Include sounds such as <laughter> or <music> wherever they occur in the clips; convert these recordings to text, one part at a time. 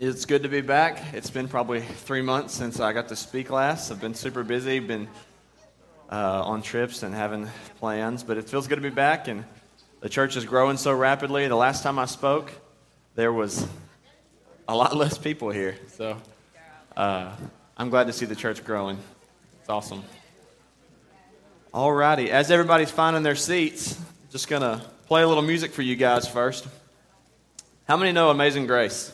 It's good to be back. It's been probably three months since I got to speak last. I've been super busy, been uh, on trips and having plans, but it feels good to be back. And the church is growing so rapidly. The last time I spoke, there was a lot <laughs> less people here. So uh, I'm glad to see the church growing. It's awesome. Alrighty, as everybody's finding their seats, just gonna play a little music for you guys first. How many know Amazing Grace?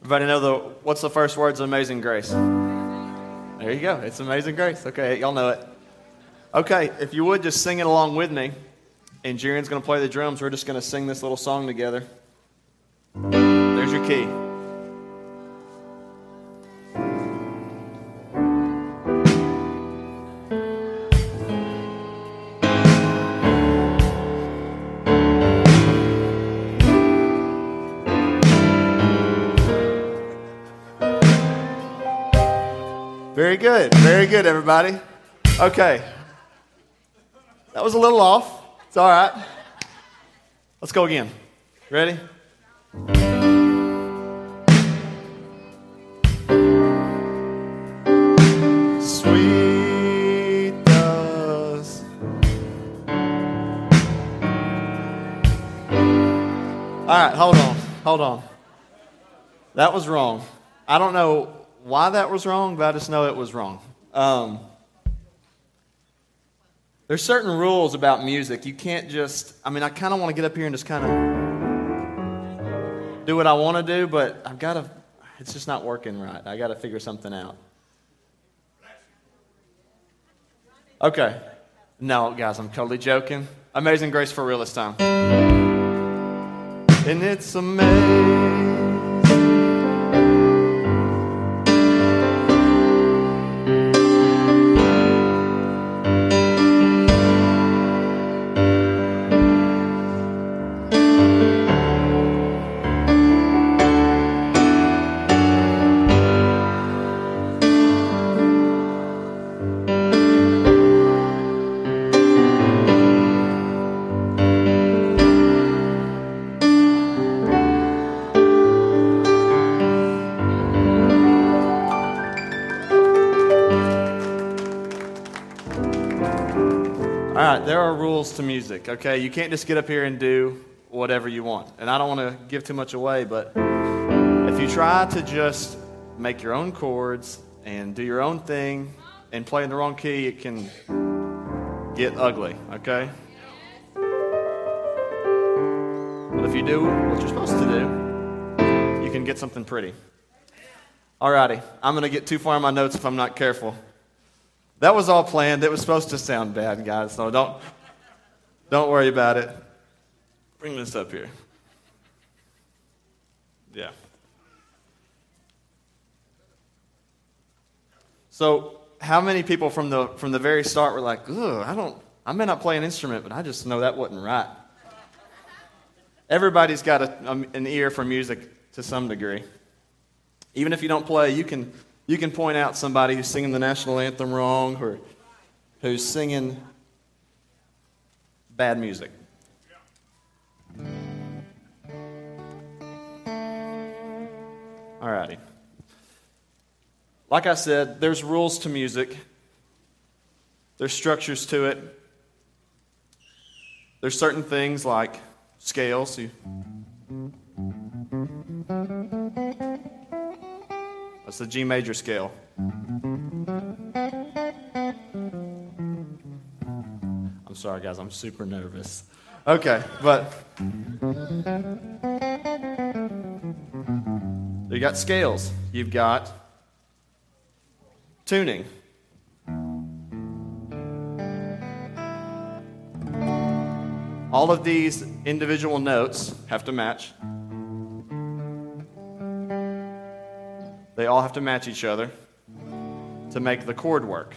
Everybody know the what's the first words of Amazing Grace? There you go. It's Amazing Grace. Okay, y'all know it. Okay, if you would just sing it along with me, and Jaren's going to play the drums. We're just going to sing this little song together. There's your key. Very good. Very good, everybody. Okay. That was a little off. It's all right. Let's go again. Ready? All right, hold on. Hold on. That was wrong. I don't know why that was wrong, but I just know it was wrong. Um, there's certain rules about music. You can't just, I mean, I kind of want to get up here and just kind of do what I want to do, but I've got to, it's just not working right. I got to figure something out. Okay. No, guys, I'm totally joking. Amazing Grace for real this time. And it's amazing. Rules to music, okay? You can't just get up here and do whatever you want. And I don't want to give too much away, but if you try to just make your own chords and do your own thing and play in the wrong key, it can get ugly, okay? But if you do what you're supposed to do, you can get something pretty. Alrighty, I'm going to get too far in my notes if I'm not careful. That was all planned. It was supposed to sound bad, guys, so don't, don't worry about it. Bring this up here. Yeah. So, how many people from the from the very start were like, "Ugh, I don't. I may not play an instrument, but I just know that wasn't right." Everybody's got a, um, an ear for music to some degree. Even if you don't play, you can you can point out somebody who's singing the national anthem wrong or who's singing bad music. Alrighty. Like I said, there's rules to music. There's structures to it. There's certain things like scales. You, that's the G major scale. Sorry, guys, I'm super nervous. Okay, but you got scales, you've got tuning. All of these individual notes have to match. They all have to match each other to make the chord work.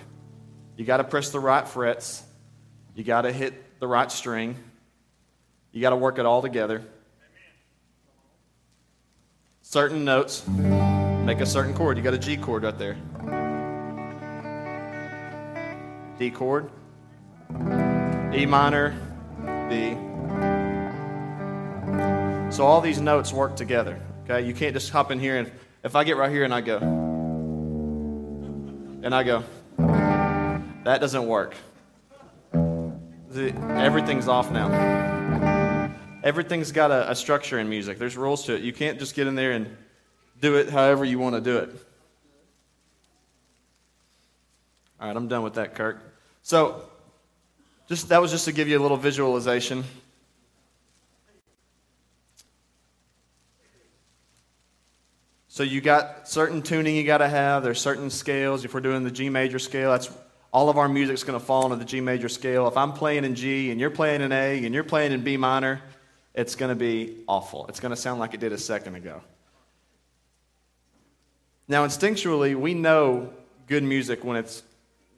You got to press the right frets you got to hit the right string. You got to work it all together. Certain notes make a certain chord. You got a G chord right there. D chord, E minor, B. So all these notes work together. Okay? You can't just hop in here and if I get right here and I go, and I go, that doesn't work. Everything's off now. Everything's got a, a structure in music. There's rules to it. You can't just get in there and do it however you want to do it. All right, I'm done with that, Kirk. So, just that was just to give you a little visualization. So you got certain tuning you got to have. There's certain scales. If we're doing the G major scale, that's all of our music's going to fall into the G major scale. If I'm playing in G and you're playing in A and you're playing in B minor, it's going to be awful. It's going to sound like it did a second ago. Now, instinctually, we know good music when it's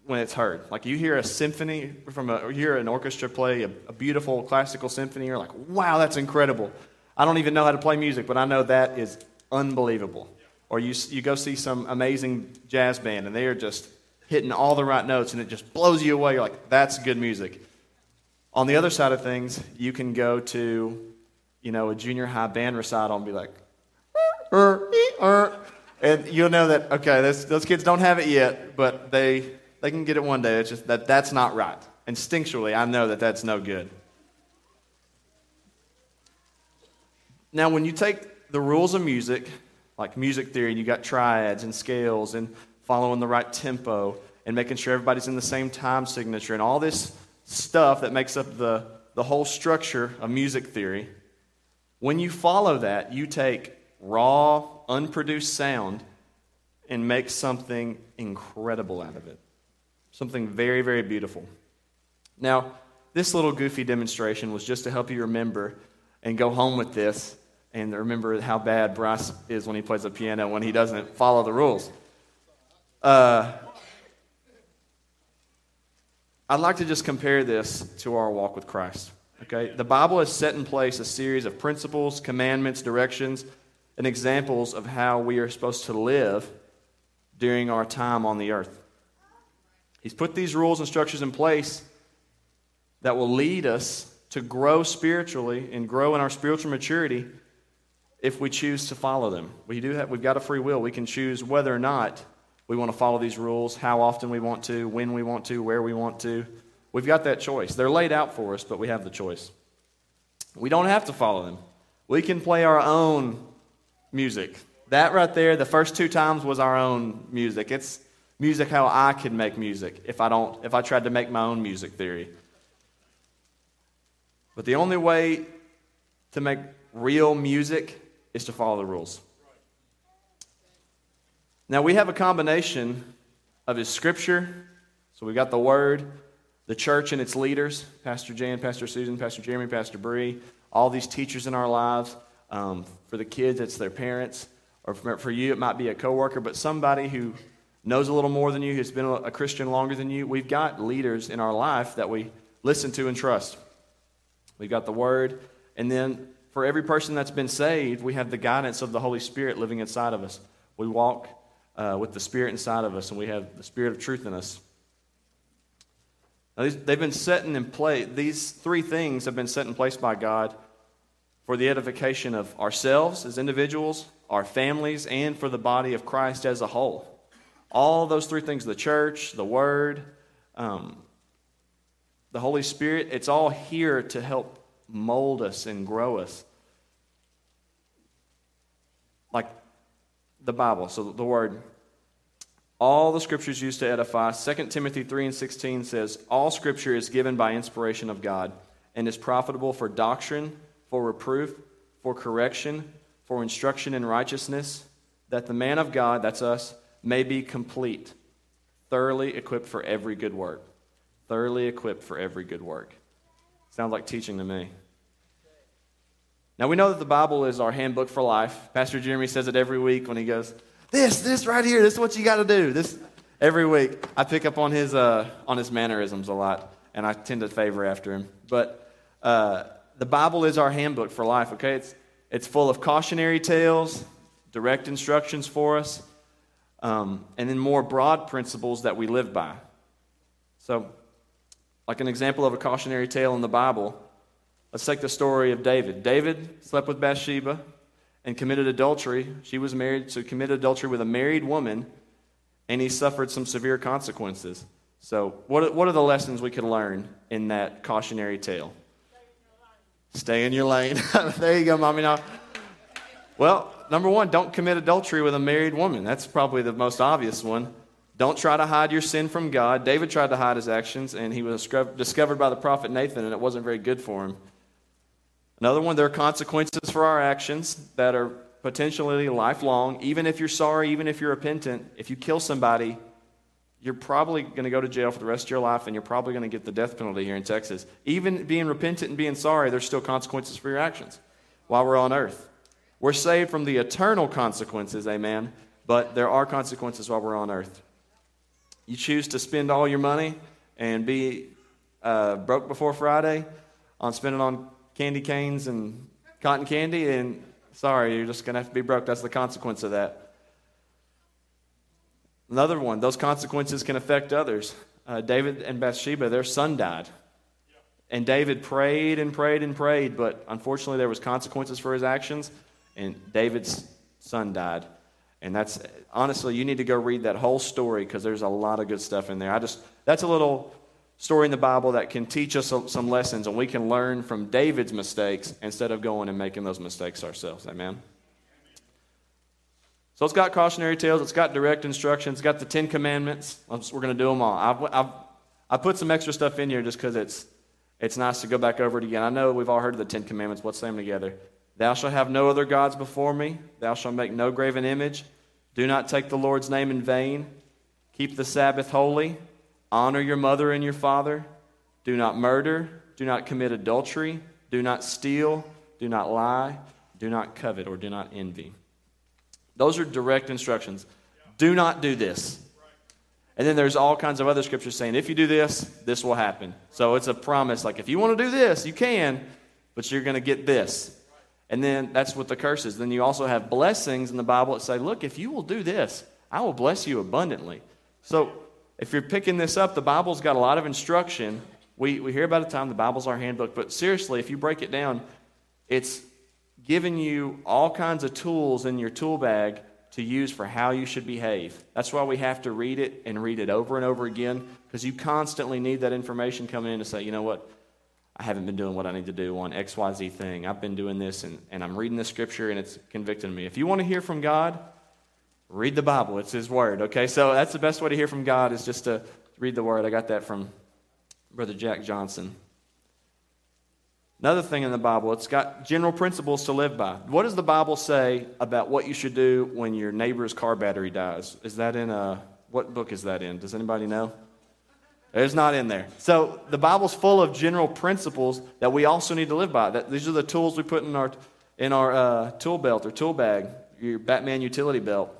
when it's heard. Like you hear a symphony from a, you hear an orchestra play a, a beautiful classical symphony, you're like, wow, that's incredible. I don't even know how to play music, but I know that is unbelievable. Or you, you go see some amazing jazz band and they are just hitting all the right notes and it just blows you away. You're like, that's good music. On the other side of things, you can go to, you know, a junior high band recital and be like, er, er, and you'll know that okay, those, those kids don't have it yet, but they they can get it one day. It's just that that's not right. Instinctually, I know that that's no good. Now, when you take the rules of music, like music theory, and you got triads and scales and following the right tempo and making sure everybody's in the same time signature and all this stuff that makes up the, the whole structure of music theory. When you follow that, you take raw, unproduced sound and make something incredible out of it. Something very, very beautiful. Now, this little goofy demonstration was just to help you remember and go home with this and remember how bad Bryce is when he plays the piano when he doesn't follow the rules. Uh, I'd like to just compare this to our walk with Christ. Okay? The Bible has set in place a series of principles, commandments, directions, and examples of how we are supposed to live during our time on the earth. He's put these rules and structures in place that will lead us to grow spiritually and grow in our spiritual maturity if we choose to follow them. We do have, we've got a free will. We can choose whether or not we want to follow these rules, how often we want to, when we want to, where we want to. We've got that choice. They're laid out for us, but we have the choice. We don't have to follow them. We can play our own music. That right there, the first two times was our own music. It's music how I could make music if I don't if I tried to make my own music theory. But the only way to make real music is to follow the rules. Now, we have a combination of His Scripture. So we've got the Word, the church and its leaders Pastor Jan, Pastor Susan, Pastor Jeremy, Pastor Bree, all these teachers in our lives. Um, for the kids, it's their parents. Or for, you, it might be a coworker, but somebody who knows a little more than you, who's been a Christian longer than you. We've got leaders in our life that we listen to and trust. We've got the Word, and then for every person that's been saved, we have the guidance of the Holy Spirit living inside of us. We walk uh, with the Spirit inside of us, and we have the Spirit of truth in us. Now, these, they've been set in place, these three things have been set in place by God for the edification of ourselves as individuals, our families, and for the body of Christ as a whole. All those three things the church, the Word, um, the Holy Spirit it's all here to help mold us and grow us. Like the Bible, so the Word. All the scriptures used to edify. 2 Timothy 3 and 16 says, All scripture is given by inspiration of God and is profitable for doctrine, for reproof, for correction, for instruction in righteousness, that the man of God, that's us, may be complete, thoroughly equipped for every good work. Thoroughly equipped for every good work. Sounds like teaching to me. Now, we know that the Bible is our handbook for life. Pastor Jeremy says it every week when he goes, This, this right here, this is what you got to do. This every week. I pick up on his, uh, on his mannerisms a lot, and I tend to favor after him. But uh, the Bible is our handbook for life, okay? It's, it's full of cautionary tales, direct instructions for us, um, and then more broad principles that we live by. So, like an example of a cautionary tale in the Bible, let's take the story of David. David slept with Bathsheba, and committed adultery. She was married, so committed adultery with a married woman, and he suffered some severe consequences. So, what, what are the lessons we can learn in that cautionary tale? Stay in your lane. <laughs> there you go, mommy. Now, well, number one, don't commit adultery with a married woman. That's probably the most obvious one. Don't try to hide your sin from God. David tried to hide his actions, and he was discovered by the prophet Nathan, and it wasn't very good for him. Another one, there are consequences for our actions that are potentially lifelong. Even if you're sorry, even if you're repentant, if you kill somebody, you're probably going to go to jail for the rest of your life and you're probably going to get the death penalty here in Texas. Even being repentant and being sorry, there's still consequences for your actions while we're on earth. We're saved from the eternal consequences, amen, but there are consequences while we're on earth. You choose to spend all your money and be uh, broke before Friday on spending on candy canes and cotton candy, and sorry, you're just going to have to be broke. That's the consequence of that. Another one, those consequences can affect others. Uh, David and Bathsheba, their son died. And David prayed and prayed and prayed, but unfortunately there was consequences for his actions, and David's son died. And that's honestly, you need to go read that whole story because there's a lot of good stuff in there. I just that's a little story in the Bible that can teach us some lessons, and we can learn from David's mistakes instead of going and making those mistakes ourselves. Amen. So it's got cautionary tales, it's got direct instructions, it's got the Ten Commandments. We're going to do them all. I've, I've, I put some extra stuff in here just because it's, it's nice to go back over it again. I know we've all heard of the Ten Commandments. Let's say them together. Thou shalt have no other gods before me. Thou shalt make no graven image. Do not take the Lord's name in vain. Keep the Sabbath holy. Honor your mother and your father. Do not murder. Do not commit adultery. Do not steal. Do not lie. Do not covet or do not envy. Those are direct instructions. Do not do this. And then there's all kinds of other scriptures saying, if you do this, this will happen. So it's a promise. Like, if you want to do this, you can, but you're going to get this. And then that's what the curse is. Then you also have blessings in the Bible that say, look, if you will do this, I will bless you abundantly. So if you're picking this up, the Bible's got a lot of instruction. We, we hear about it time, the Bible's our handbook. But seriously, if you break it down, it's giving you all kinds of tools in your tool bag to use for how you should behave. That's why we have to read it and read it over and over again because you constantly need that information coming in to say, you know what, I haven't been doing what I need to do on XYZ thing. I've been doing this and, and I'm reading the scripture and it's convicting me. If you want to hear from God, read the Bible. It's His Word, okay? So that's the best way to hear from God is just to read the Word. I got that from Brother Jack Johnson. Another thing in the Bible, it's got general principles to live by. What does the Bible say about what you should do when your neighbor's car battery dies? Is that in a, what book is that in? Does anybody know? It's not in there. So the Bible's full of general principles that we also need to live by. That, these are the tools we put in our, in our uh, tool belt or tool bag, your Batman utility belt.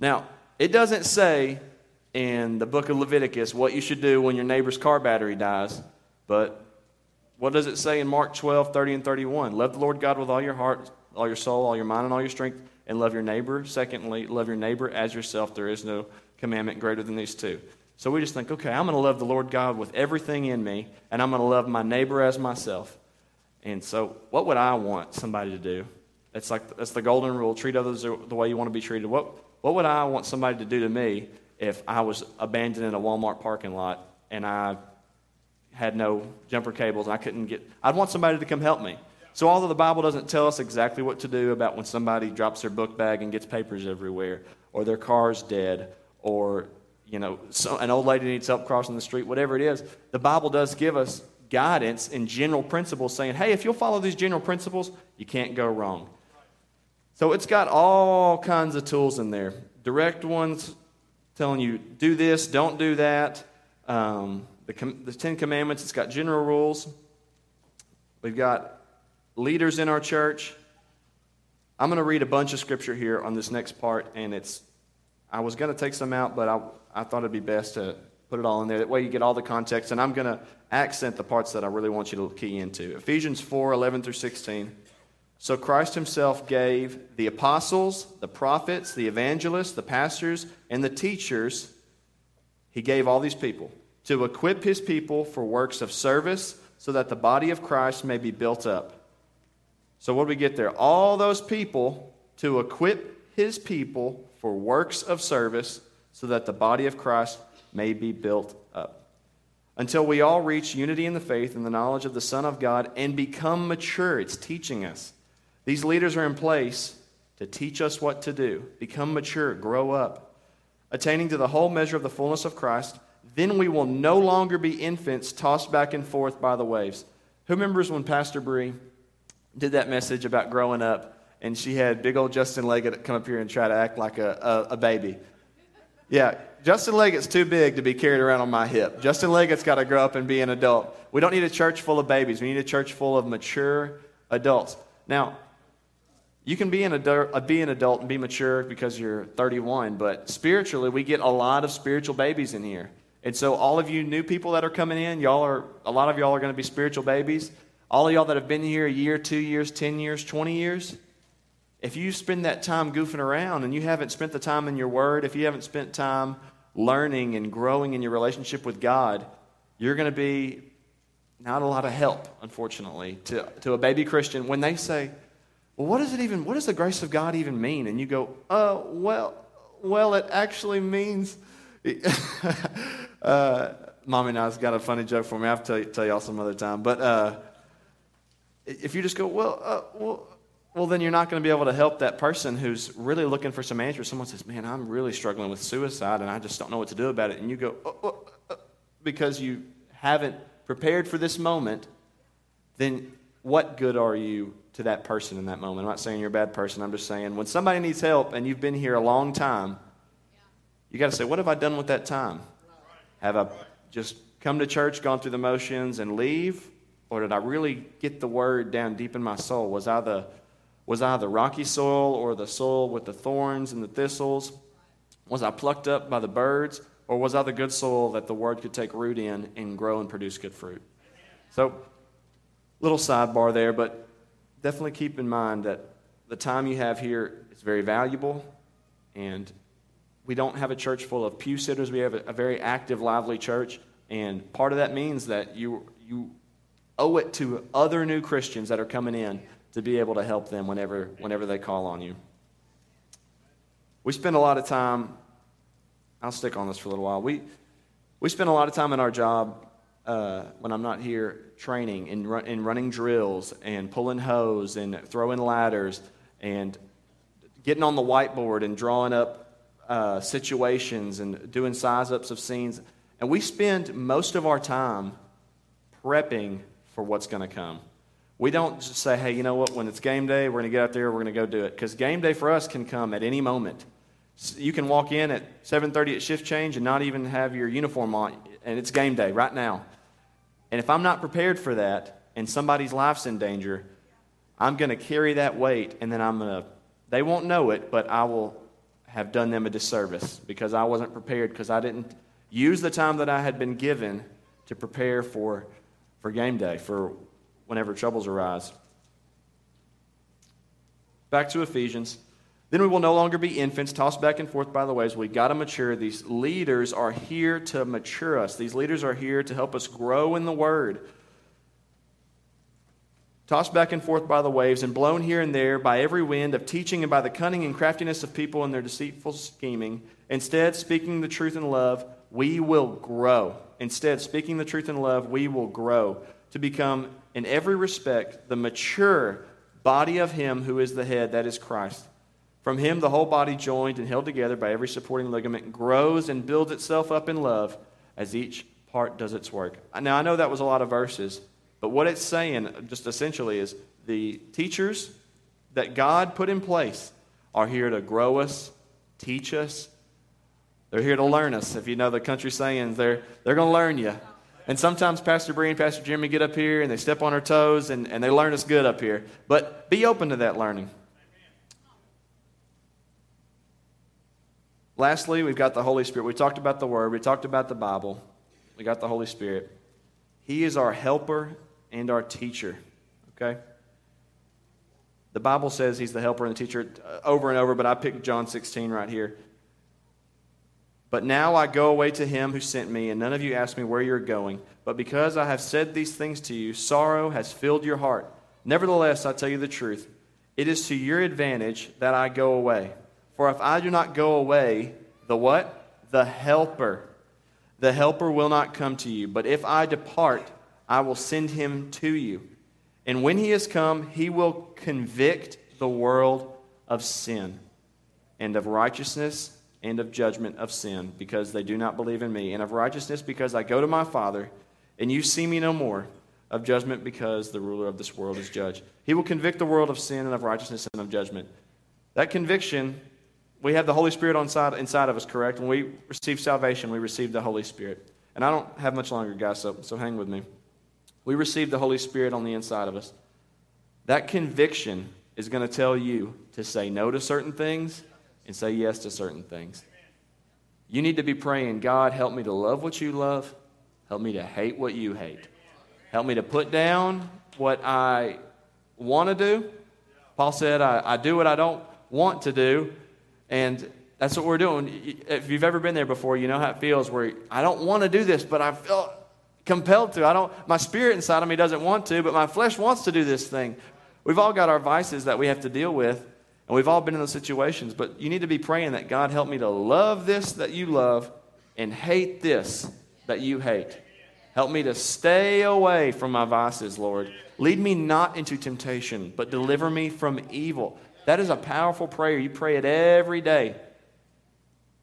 Now, it doesn't say in the book of Leviticus what you should do when your neighbor's car battery dies. But what does it say in Mark 12, 30 and 31? Love the Lord God with all your heart, all your soul, all your mind, and all your strength, and love your neighbor. Secondly, love your neighbor as yourself. There is no commandment greater than these two. So we just think, okay, I'm going to love the Lord God with everything in me, and I'm going to love my neighbor as myself. And so, what would I want somebody to do? It's like that's the golden rule: treat others the way you want to be treated. What what would I want somebody to do to me if I was abandoned in a Walmart parking lot and I had no jumper cables and I couldn't get, I'd want somebody to come help me. So, although the Bible doesn't tell us exactly what to do about when somebody drops their book bag and gets papers everywhere, or their car's dead, or you know, so an old lady needs help crossing the street, whatever it is, the Bible does give us guidance and general principles saying, hey, if you'll follow these general principles, you can't go wrong. So it's got all kinds of tools in there. Direct ones telling you, do this, don't do that. Um, the, com- the Ten Commandments, it's got general rules. We've got leaders in our church. I'm going to read a bunch of scripture here on this next part, and it's, I was going to take some out, but I, I thought it'd be best to put it all in there. That way you get all the context, and I'm going to accent the parts that I really want you to key into. Ephesians 4 11 through 16. So Christ himself gave the apostles, the prophets, the evangelists, the pastors, and the teachers. He gave all these people to equip his people for works of service so that the body of Christ may be built up So, what do we get there? All those people to equip his people for works of service so that the body of Christ may be built up. Until we all reach unity in the faith and the knowledge of the Son of God and become mature. It's teaching us. These leaders are in place to teach us what to do. Become mature, grow up. Attaining to the whole measure of the fullness of Christ, then we will no longer be infants tossed back and forth by the waves. Who remembers when Pastor Bree did that message about growing up and she had big old Justin Leggett come up here and try to act like a, a, a baby? Yeah, Justin Leggett's too big to be carried around on my hip. Justin Leggett's got to grow up and be an adult. We don't need a church full of babies. We need a church full of mature adults. Now, you can be an, adult, uh, be an adult and be mature because you're 31, but spiritually, we get a lot of spiritual babies in here. And so, all of you new people that are coming in, y'all are, a lot of y'all are going to be spiritual babies. All of y'all that have been here a year, two years, 10 years, 20 years, if you spend that time goofing around and you haven't spent the time in your word, if you haven't spent time learning and growing in your relationship with God, you're going to be not a lot of help, unfortunately, to, to a baby Christian when they say, well, what does it even, what does the grace of God even mean? And you go, uh, well, well, it actually means, <laughs> uh, Mommy and I's got a funny joke for me. I have to tell, you, tell y'all some other time. But uh, if you just go, well, uh, well, well, then you're not going to be able to help that person who's really looking for some answers. Someone says, Man, I'm really struggling with suicide and I just don't know what to do about it. And you go, oh, oh, Because you haven't prepared for this moment, then what good are you to that person in that moment? I'm not saying you're a bad person. I'm just saying when somebody needs help and you've been here a long time, you got to say, What have I done with that time? Have I just come to church, gone through the motions, and leave? Or did I really get the word down deep in my soul? Was I the was I the rocky soil or the soil with the thorns and the thistles? Was I plucked up by the birds? Or was I the good soil that the word could take root in and grow and produce good fruit? So, little sidebar there, but definitely keep in mind that the time you have here is very valuable, and we don't have a church full of pew sitters. We have a, a very active, lively church, and part of that means that you, you owe it to other new Christians that are coming in to be able to help them whenever, whenever they call on you. We spend a lot of time, I'll stick on this for a little while. We, we spend a lot of time in our job uh, when I'm not here training and, run, and running drills and pulling hose and throwing ladders and getting on the whiteboard and drawing up uh, situations and doing size ups of scenes. And we spend most of our time prepping for what's going to come. We don't just say, hey, you know what, when it's game day, we're going to get out there, we're going to go do it. Because game day for us can come at any moment. You can walk in at 7.30 at shift change and not even have your uniform on, and it's game day right now. And if I'm not prepared for that and somebody's life's in danger, I'm going to carry that weight, and then I'm going to, they won't know it, but I will have done them a disservice because I wasn't prepared because I didn't use the time that I had been given to prepare for, for game day, for whenever troubles arise. Back to Ephesians. Then we will no longer be infants, tossed back and forth by the waves. We've got to mature. These leaders are here to mature us. These leaders are here to help us grow in the Word. Tossed back and forth by the waves and blown here and there by every wind of teaching and by the cunning and craftiness of people and their deceitful scheming. Instead, speaking the truth in love, we will grow. Instead, speaking the truth in love, we will grow to become in every respect the mature body of Him who is the head, that is Christ. From Him, the whole body, joined and held together by every supporting ligament, grows and builds itself up in love as each part does its work. Now, I know that was a lot of verses, but what it's saying, just essentially, is the teachers that God put in place are here to grow us, teach us. They're here to learn us. If you know the country sayings, they're, they're going to learn you. And sometimes Pastor Bree and Pastor Jeremy get up here and they step on our toes and, and they learn us good up here. But be open to that learning. Lastly, we've got the Holy Spirit. We talked about the Word, we talked about the Bible, we got the Holy Spirit. He is our helper and our teacher. Okay? The Bible says he's the helper and the teacher uh, over and over, but I picked John 16 right here. But now I go away to him who sent me, and none of you ask me where you're going. But because I have said these things to you, sorrow has filled your heart. Nevertheless, I tell you the truth. It is to your advantage that I go away. For if I do not go away, the what? The helper. The helper will not come to you. But if I depart, I will send him to you. And when he has come, he will convict the world of sin and of righteousness and of judgment of sin because they do not believe in me, and of righteousness because I go to my Father and you see me no more, of judgment because the ruler of this world is judged. He will convict the world of sin and of righteousness and of judgment. That conviction, we have the Holy Spirit inside, inside of us, correct? When we receive salvation, we receive the Holy Spirit. And I don't have much longer, guys, so, so hang with me. We receive the Holy Spirit on the inside of us. That conviction is going to tell you to say no to certain things and say yes to certain things. You need to be praying, God, help me to love what you love, help me to hate what you hate. Help me to put down what I want to do. Paul said, I, I do what I don't want to do. And that's what we're doing. If you've ever been there before, you know how it feels where I don't want to do this, but I feel compelled to. I don't my spirit inside of me doesn't want to, but my flesh wants to do this thing. We've all got our vices that we have to deal with, and we've all been in those situations, but you need to be praying that God help me to love this that you love and hate this that you hate. Help me to stay away from my vices, Lord. Lead me not into temptation, but deliver me from evil. That is a powerful prayer. You pray it every day.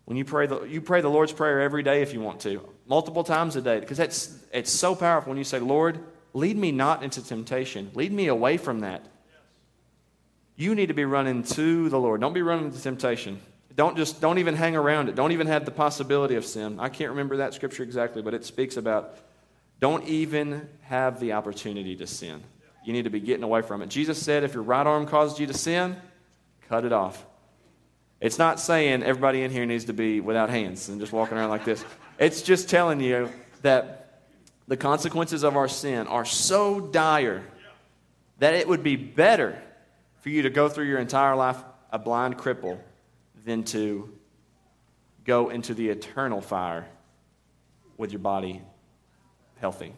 When you pray the, you pray the Lord's Prayer every day if you want to, multiple times a day, because it's, it's so powerful when you say, Lord, lead me not into temptation. Lead me away from that. You need to be running to the Lord. Don't be running to temptation. Don't just don't even hang around it. Don't even have the possibility of sin. I can't remember that scripture exactly, but it speaks about don't even have the opportunity to sin. You need to be getting away from it. Jesus said, if your right arm causes you to sin, cut it off. It's not saying everybody in here needs to be without hands and just walking around like this. It's just telling you that the consequences of our sin are so dire that it would be better for you to go through your entire life a blind cripple than to go into the eternal fire with your body healthy.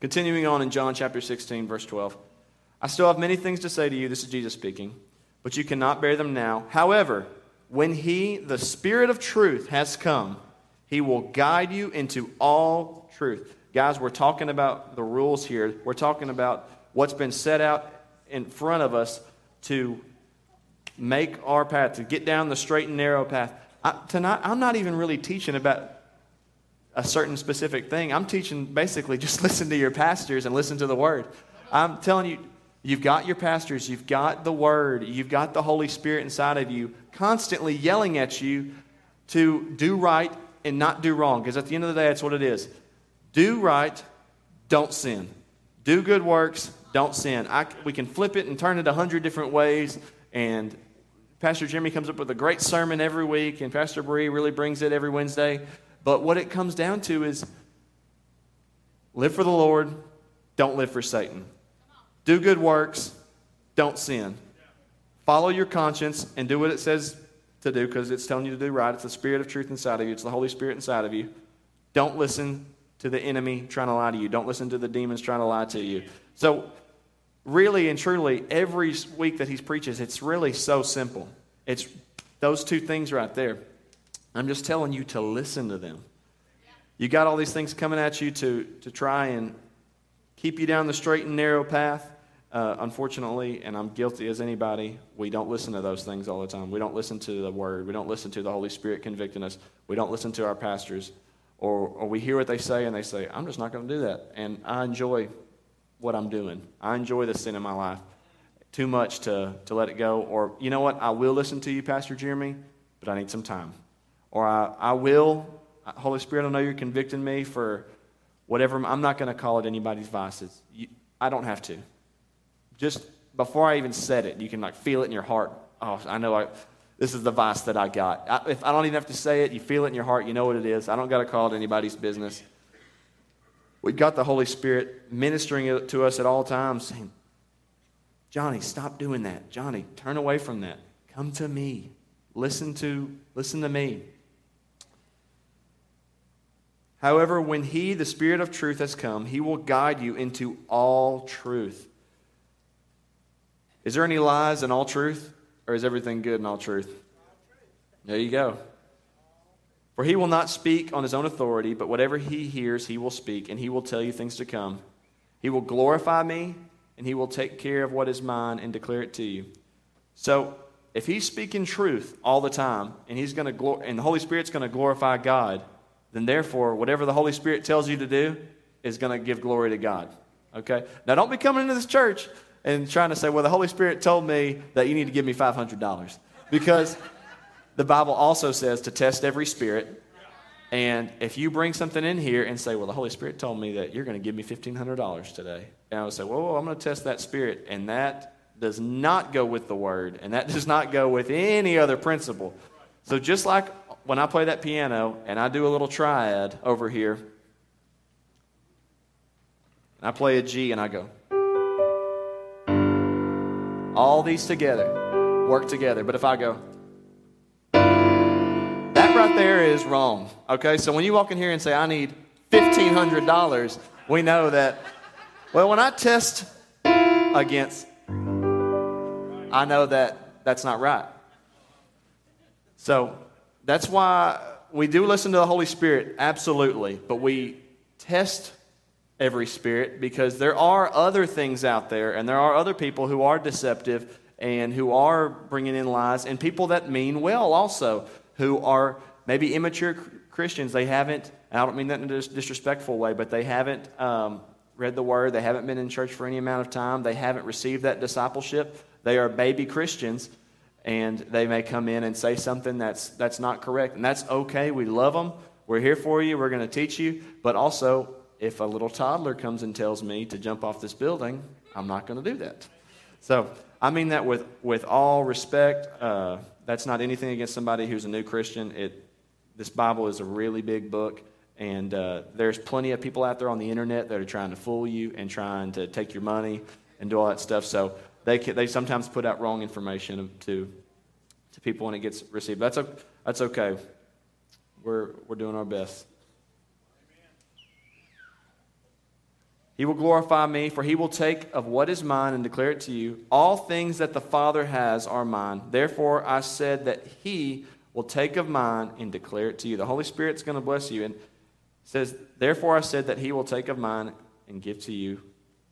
Continuing on in John chapter 16, verse 12. I still have many things to say to you. This is Jesus speaking, but you cannot bear them now. However, when He, the Spirit of truth, has come, He will guide you into all truth. Guys, we're talking about the rules here. We're talking about what's been set out in front of us to make our path, to get down the straight and narrow path. I, tonight, I'm not even really teaching about a certain specific thing. I'm teaching basically just <laughs> listen to your pastors and listen to the word. I'm telling you, you've got your pastors, you've got the word, you've got the Holy Spirit inside of you constantly yelling at you to do right and not do wrong. Because at the end of the day, that's what it is. Do right, don't sin. Do good works, don't sin. I, we can flip it and turn it a hundred different ways. And Pastor Jimmy comes up with a great sermon every week, and Pastor Bree really brings it every Wednesday. But what it comes down to is live for the Lord, don't live for Satan. Do good works, don't sin. Follow your conscience and do what it says to do because it's telling you to do right. It's the Spirit of truth inside of you, it's the Holy Spirit inside of you. Don't listen to the enemy trying to lie to you, don't listen to the demons trying to lie to you. So, really and truly, every week that he preaches, it's really so simple. It's those two things right there. I'm just telling you to listen to them. You got all these things coming at you to, to try and keep you down the straight and narrow path. Uh, unfortunately, and I'm guilty as anybody, we don't listen to those things all the time. We don't listen to the Word. We don't listen to the Holy Spirit convicting us. We don't listen to our pastors. Or, or we hear what they say and they say, I'm just not going to do that. And I enjoy what I'm doing. I enjoy the sin in my life too much to, to let it go. Or, you know what? I will listen to you, Pastor Jeremy, but I need some time. Or I, I will, Holy Spirit, I know you're convicting me for whatever. I'm not going to call it anybody's vices. You, I don't have to. Just before I even said it, you can like feel it in your heart. Oh, I know I, this is the vice that I got. I, if I don't even have to say it, you feel it in your heart. You know what it is. I don't got to call it anybody's business. We've got the Holy Spirit ministering to us at all times, saying, Johnny, stop doing that. Johnny, turn away from that. Come to me. Listen to, listen to me. However, when he, the Spirit of truth, has come, he will guide you into all truth. Is there any lies in all truth? Or is everything good in all truth? There you go. For he will not speak on his own authority, but whatever he hears, he will speak, and he will tell you things to come. He will glorify me, and he will take care of what is mine and declare it to you. So, if he's speaking truth all the time, and he's going to glor- and the Holy Spirit's going to glorify God, then therefore, whatever the Holy Spirit tells you to do is going to give glory to God. Okay? Now, don't be coming into this church and trying to say, well, the Holy Spirit told me that you need to give me $500. Because the Bible also says to test every spirit. And if you bring something in here and say, well, the Holy Spirit told me that you're going to give me $1,500 today. And I would say, well, I'm going to test that spirit. And that does not go with the word. And that does not go with any other principle. So just like when I play that piano and I do a little triad over here, and I play a G and I go, all these together work together. But if I go, that right there is wrong. Okay, so when you walk in here and say, I need $1,500, we know that, well, when I test against, I know that that's not right. So that's why we do listen to the Holy Spirit, absolutely, but we test every spirit because there are other things out there and there are other people who are deceptive and who are bringing in lies and people that mean well also who are maybe immature Christians. They haven't, I don't mean that in a disrespectful way, but they haven't um, read the word, they haven't been in church for any amount of time, they haven't received that discipleship. They are baby Christians and they may come in and say something that's, that's not correct. And that's okay. We love them. We're here for you. We're going to teach you. But also, if a little toddler comes and tells me to jump off this building, I'm not going to do that. So I mean that with, with all respect. Uh, that's not anything against somebody who's a new Christian. It, this Bible is a really big book, and uh, there's plenty of people out there on the internet that are trying to fool you and trying to take your money and do all that stuff. So they, can, they sometimes put out wrong information to, to people when it gets received. That's, that's okay. We're, we're doing our best. He will glorify me, for he will take of what is mine and declare it to you. All things that the Father has are mine. Therefore, I said that he will take of mine and declare it to you. The Holy Spirit's going to bless you. And says, Therefore, I said that he will take of mine and give to you,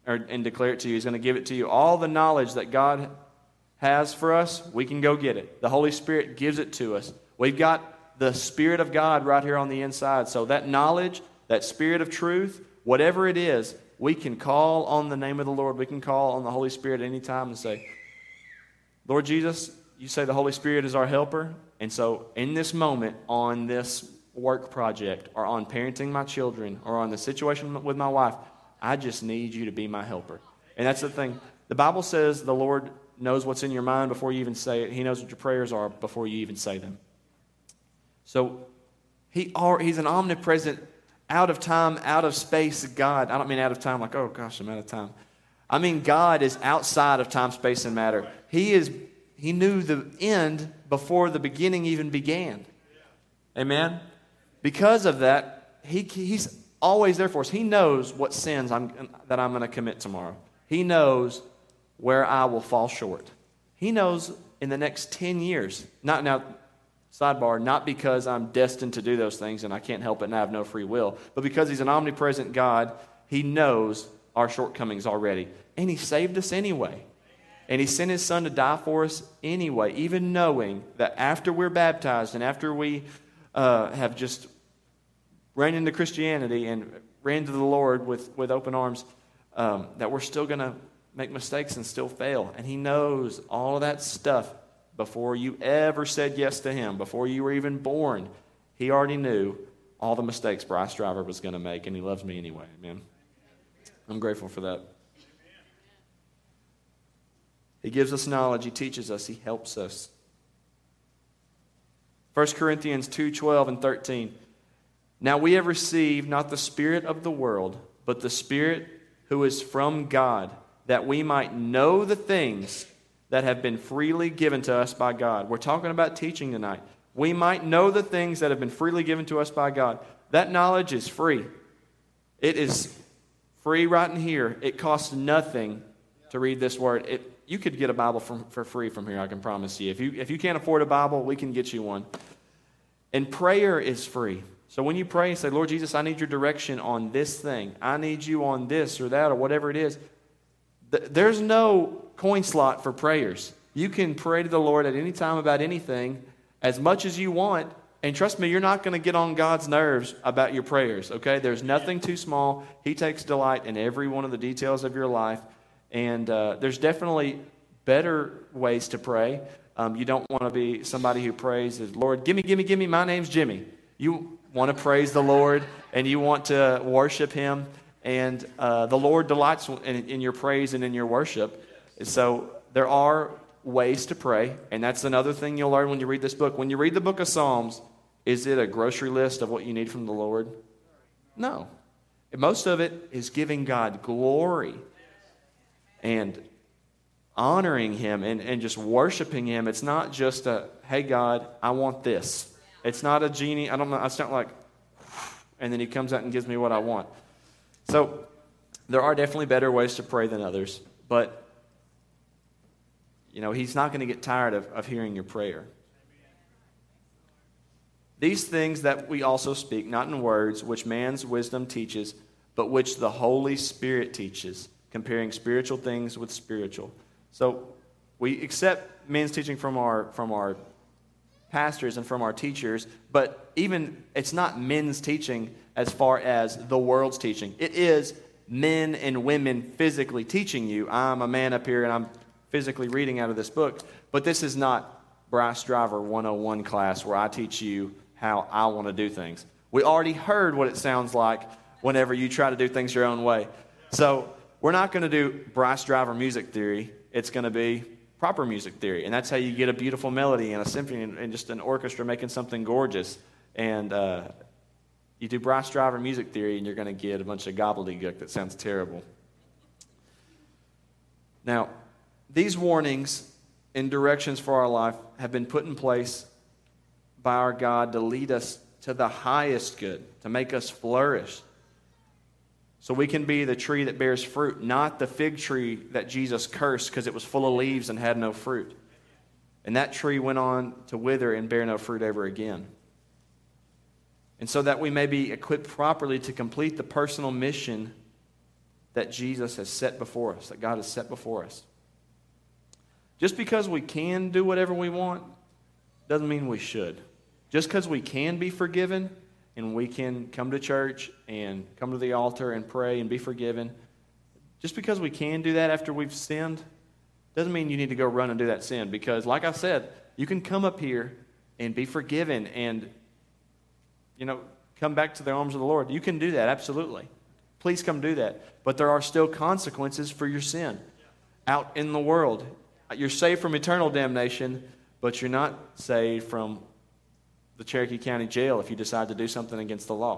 or, and declare it to you. He's going to give it to you. All the knowledge that God has for us, we can go get it. The Holy Spirit gives it to us. We've got the Spirit of God right here on the inside. So that knowledge, that Spirit of truth, whatever it is, we can call on the name of the Lord. We can call on the Holy Spirit at any time and say, Lord Jesus, you say the Holy Spirit is our helper. And so, in this moment, on this work project, or on parenting my children, or on the situation with my wife, I just need you to be my helper. And that's the thing. The Bible says the Lord knows what's in your mind before you even say it, He knows what your prayers are before you even say them. So, he, He's an omnipresent out of time, out of space God. I don't mean out of time like, oh gosh, I'm out of time. I mean God is outside of time, space, and matter. He is he knew the end before the beginning even began. Amen? Because of that, he, he's always there for us. He knows what sins I'm, that I'm going to commit tomorrow. He knows where I will fall short. He knows in the next 10 years. Not now, Sidebar, not because I'm destined to do those things and I can't help it and I have no free will, but because He's an omnipresent God, He knows our shortcomings already. And He saved us anyway. And He sent His Son to die for us anyway, even knowing that after we're baptized and after we uh, have just ran into Christianity and ran to the Lord with, with open arms, um, that we're still going to make mistakes and still fail. And He knows all of that stuff before you ever said yes to Him, before you were even born, He already knew all the mistakes Bryce Driver was going to make, and He loves me anyway. Amen. I'm grateful for that. He gives us knowledge, He teaches us, He helps us. 1 Corinthians 2 12 and 13. Now we have received not the Spirit of the world, but the Spirit who is from God, that we might know the things that have been freely given to us by God. We're talking about teaching tonight. We might know the things that have been freely given to us by God. That knowledge is free. It is free right in here. It costs nothing to read this word. It, you could get a Bible from, for free from here, I can promise you. If, you. if you can't afford a Bible, we can get you one. And prayer is free. So when you pray and say, Lord Jesus, I need your direction on this thing, I need you on this or that or whatever it is, th- there's no coin slot for prayers. You can pray to the Lord at any time about anything as much as you want. And trust me, you're not going to get on God's nerves about your prayers, okay? There's nothing too small. He takes delight in every one of the details of your life. And uh, there's definitely better ways to pray. Um, you don't want to be somebody who prays, Lord, gimme, gimme, gimme, my name's Jimmy. You want to praise the Lord and you want to worship Him. And uh, the Lord delights in, in your praise and in your worship. So there are ways to pray. And that's another thing you'll learn when you read this book. When you read the book of Psalms, is it a grocery list of what you need from the Lord? No. Most of it is giving God glory and honoring Him and, and just worshiping Him. It's not just a, hey, God, I want this. It's not a genie. I don't know. It's not like, and then He comes out and gives me what I want. So there are definitely better ways to pray than others, but you know, He's not going to get tired of, of hearing your prayer. These things that we also speak, not in words, which man's wisdom teaches, but which the Holy Spirit teaches comparing spiritual things with spiritual. So we accept men's teaching from our, from our pastors and from our teachers, but even it's not men's teaching as far as the world's teaching. It is men and women physically teaching you. I'm a man up here and I'm physically reading out of this book, but this is not Bryce Driver 101 class where I teach you how I want to do things. We already heard what it sounds like whenever you try to do things your own way. So we're not going to do Bryce Driver music theory. It's going to be proper music theory. And that's how you get a beautiful melody and a symphony and just an orchestra making something gorgeous. And uh, you do Bryce Driver music theory, and you're going to get a bunch of gobbledygook that sounds terrible. Now, these warnings and directions for our life have been put in place by our God to lead us to the highest good, to make us flourish, so we can be the tree that bears fruit, not the fig tree that Jesus cursed because it was full of leaves and had no fruit. And that tree went on to wither and bear no fruit ever again. And so that we may be equipped properly to complete the personal mission that Jesus has set before us, that God has set before us. Just because we can do whatever we want doesn't mean we should. Just because we can be forgiven and we can come to church and come to the altar and pray and be forgiven. Just because we can do that after we've sinned doesn't mean you need to go run and do that sin because, like I said, you can come up here and be forgiven and, you know, come back to the arms of the Lord. You can do that, absolutely. Please come do that. But there are still consequences for your sin out in the world. You're saved from eternal damnation, but you're not saved from the Cherokee County Jail if you decide to do something against the law.